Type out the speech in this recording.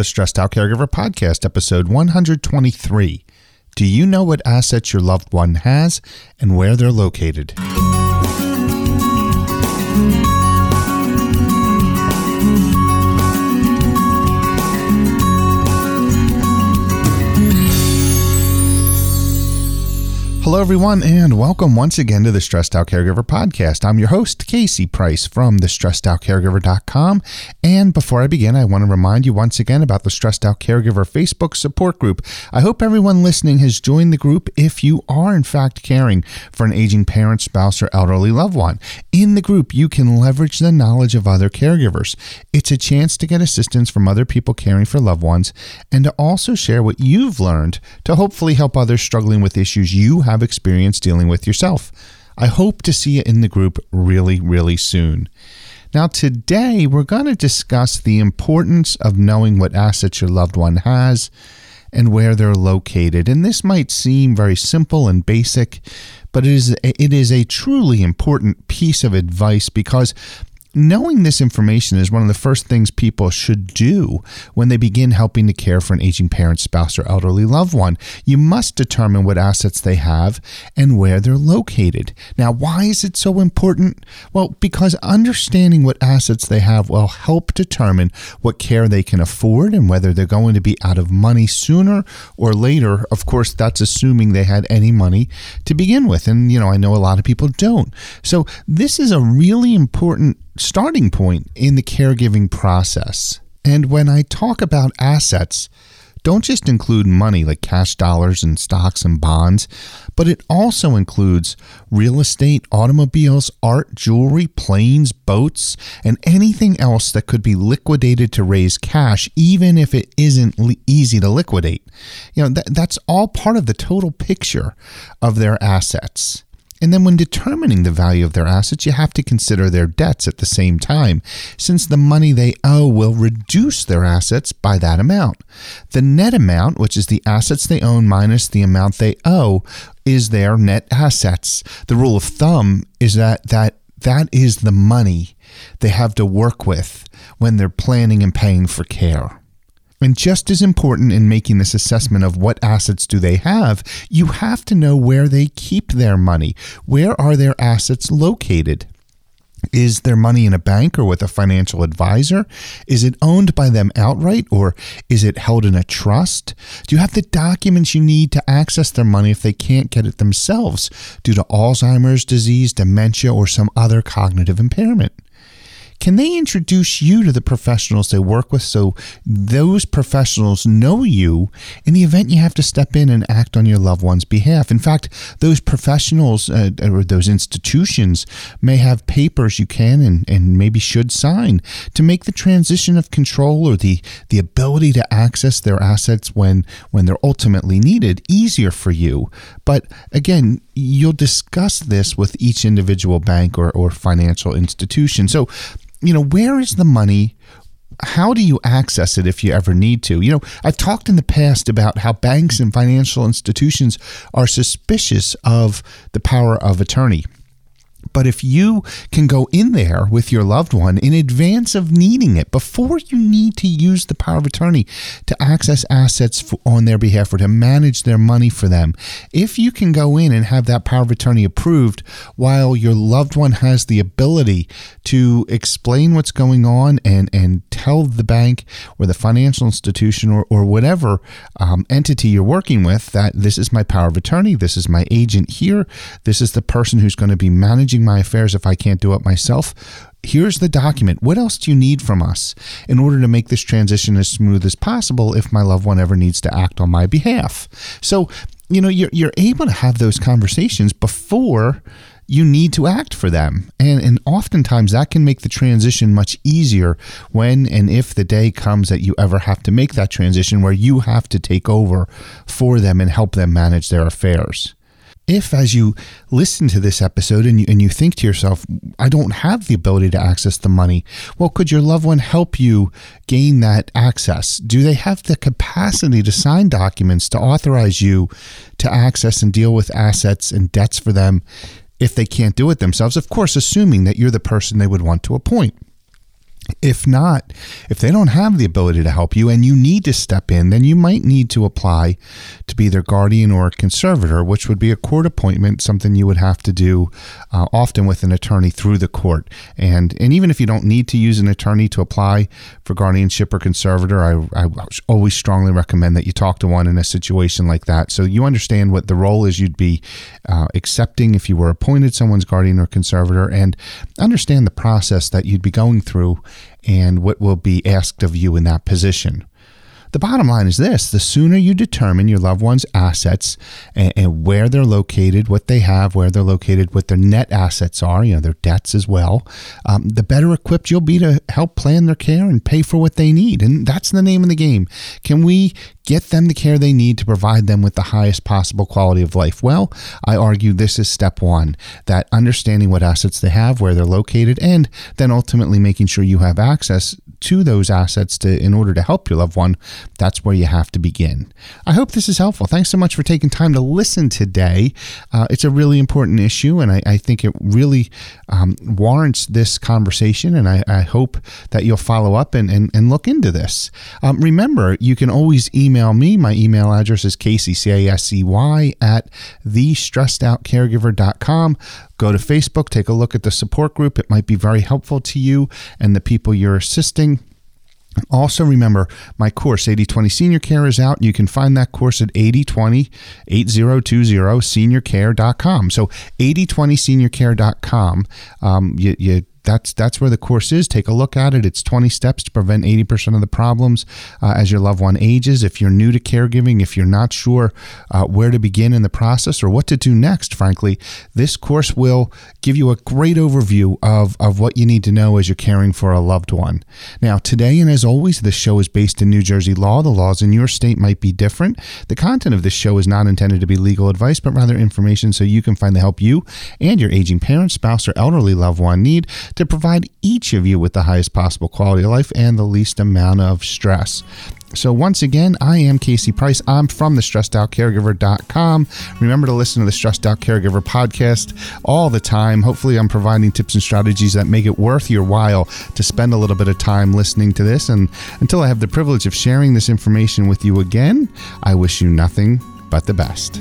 the Stressed Out Caregiver Podcast, episode 123. Do you know what assets your loved one has and where they're located? Hello, everyone, and welcome once again to the Stressed Out Caregiver Podcast. I'm your host, Casey Price from the stressedoutcaregiver.com. And before I begin, I want to remind you once again about the Stressed Out Caregiver Facebook support group. I hope everyone listening has joined the group if you are, in fact, caring for an aging parent, spouse, or elderly loved one. In the group, you can leverage the knowledge of other caregivers. It's a chance to get assistance from other people caring for loved ones and to also share what you've learned to hopefully help others struggling with issues you have have experience dealing with yourself. I hope to see you in the group really, really soon. Now, today we're going to discuss the importance of knowing what assets your loved one has and where they're located. And this might seem very simple and basic, but it is it is a truly important piece of advice because Knowing this information is one of the first things people should do when they begin helping to care for an aging parent, spouse, or elderly loved one. You must determine what assets they have and where they're located. Now, why is it so important? Well, because understanding what assets they have will help determine what care they can afford and whether they're going to be out of money sooner or later. Of course, that's assuming they had any money to begin with. And, you know, I know a lot of people don't. So, this is a really important starting point in the caregiving process. And when I talk about assets, don't just include money like cash dollars and stocks and bonds, but it also includes real estate, automobiles, art, jewelry, planes, boats, and anything else that could be liquidated to raise cash, even if it isn't easy to liquidate. You know, that's all part of the total picture of their assets. And then when determining the value of their assets, you have to consider their debts at the same time, since the money they owe will reduce their assets by that amount. The net amount, which is the assets they own minus the amount they owe, is their net assets. The rule of thumb is that that that is the money they have to work with when they're planning and paying for care. And just as important in making this assessment of what assets do they have, you have to know where they keep their money. Where are their assets located? Is their money in a bank or with a financial advisor? Is it owned by them outright or is it held in a trust? Do you have the documents you need to access their money if they can't get it themselves due to Alzheimer's disease, dementia, or some other cognitive impairment? Can they introduce you to the professionals they work with so those professionals know you in the event you have to step in and act on your loved one's behalf? In fact, those professionals uh, or those institutions may have papers you can and, and maybe should sign to make the transition of control or the, the ability to access their assets when, when they're ultimately needed easier for you. But again, you'll discuss this with each individual bank or, or financial institution. So you know, where is the money? How do you access it if you ever need to? You know, I've talked in the past about how banks and financial institutions are suspicious of the power of attorney. But if you can go in there with your loved one in advance of needing it, before you need to use the power of attorney to access assets on their behalf or to manage their money for them, if you can go in and have that power of attorney approved while your loved one has the ability to explain what's going on and, and tell the bank or the financial institution or, or whatever um, entity you're working with that this is my power of attorney, this is my agent here, this is the person who's going to be managing managing my affairs if I can't do it myself. Here's the document. What else do you need from us in order to make this transition as smooth as possible if my loved one ever needs to act on my behalf? So, you know, you're, you're able to have those conversations before you need to act for them. And, and oftentimes that can make the transition much easier when and if the day comes that you ever have to make that transition where you have to take over for them and help them manage their affairs if as you listen to this episode and you, and you think to yourself, I don't have the ability to access the money, well, could your loved one help you gain that access? Do they have the capacity to sign documents to authorize you to access and deal with assets and debts for them if they can't do it themselves? Of course, assuming that you're the person they would want to appoint. If not, if they don't have the ability to help you and you need to step in, then you might need to apply to be their guardian or conservator, which would be a court appointment, something you would have to do uh, often with an attorney through the court. And and even if you don't need to use an attorney to apply for guardianship or conservator, I, I always strongly recommend that you talk to one in a situation like that, so you understand what the role is you'd be uh, accepting if you were appointed someone's guardian or conservator, and understand the process that you'd be going through and what will be asked of you in that position. The bottom line is this the sooner you determine your loved one's assets and, and, where they're located, what they have, where they're located, what their net assets are, you know, their debts as well, um, the better equipped you'll be to help plan their care and pay for what they need. And that's the name of the game. Can we get them the care they need to provide them with the highest possible quality of life? Well, I argue this is step one that understanding what assets they have, where they're located, and then ultimately making sure you have access to those assets to in order to help your loved one, that's where you have to begin. I hope this is helpful. Thanks so much for taking time to listen today. Uh, it's a really important issue, and I, I think it really um, warrants this conversation. And I, I, hope that you'll follow up and, and, and look into this. Um, remember, you can always email me. My email address is Casey, C A S E Y, at thestressedoutcaregiver.com. Go to Facebook, take a look at the support group. It might be very helpful to you and the people you're assisting. Also, remember my course, 8020 Senior Care, is out. You can find that course at 8020 8020 seniorcare.com. So, 8020 seniorcare.com. Um, you, you that's that's where the course is. Take a look at it. It's 20 steps to prevent 80% of the problems uh, as your loved one ages. If you're new to caregiving, if you're not sure uh, where to begin in the process or what to do next, frankly, this course will give you a great overview of, of what you need to know as you're caring for a loved one. Now, today and as always, this show is based in New Jersey law. The laws in your state might be different. The content of this show is not intended to be legal advice, but rather information so you can find the help you and your aging parent, spouse, or elderly loved one need to provide each of you with the highest possible quality of life and the least amount of stress. So, once again, I am Casey Price. I'm from the stressedoutcaregiver.com. Remember to listen to the Stressed Out Caregiver podcast all the time. Hopefully, I'm providing tips and strategies that make it worth your while to spend a little bit of time listening to this. And until I have the privilege of sharing this information with you again, I wish you nothing but the best.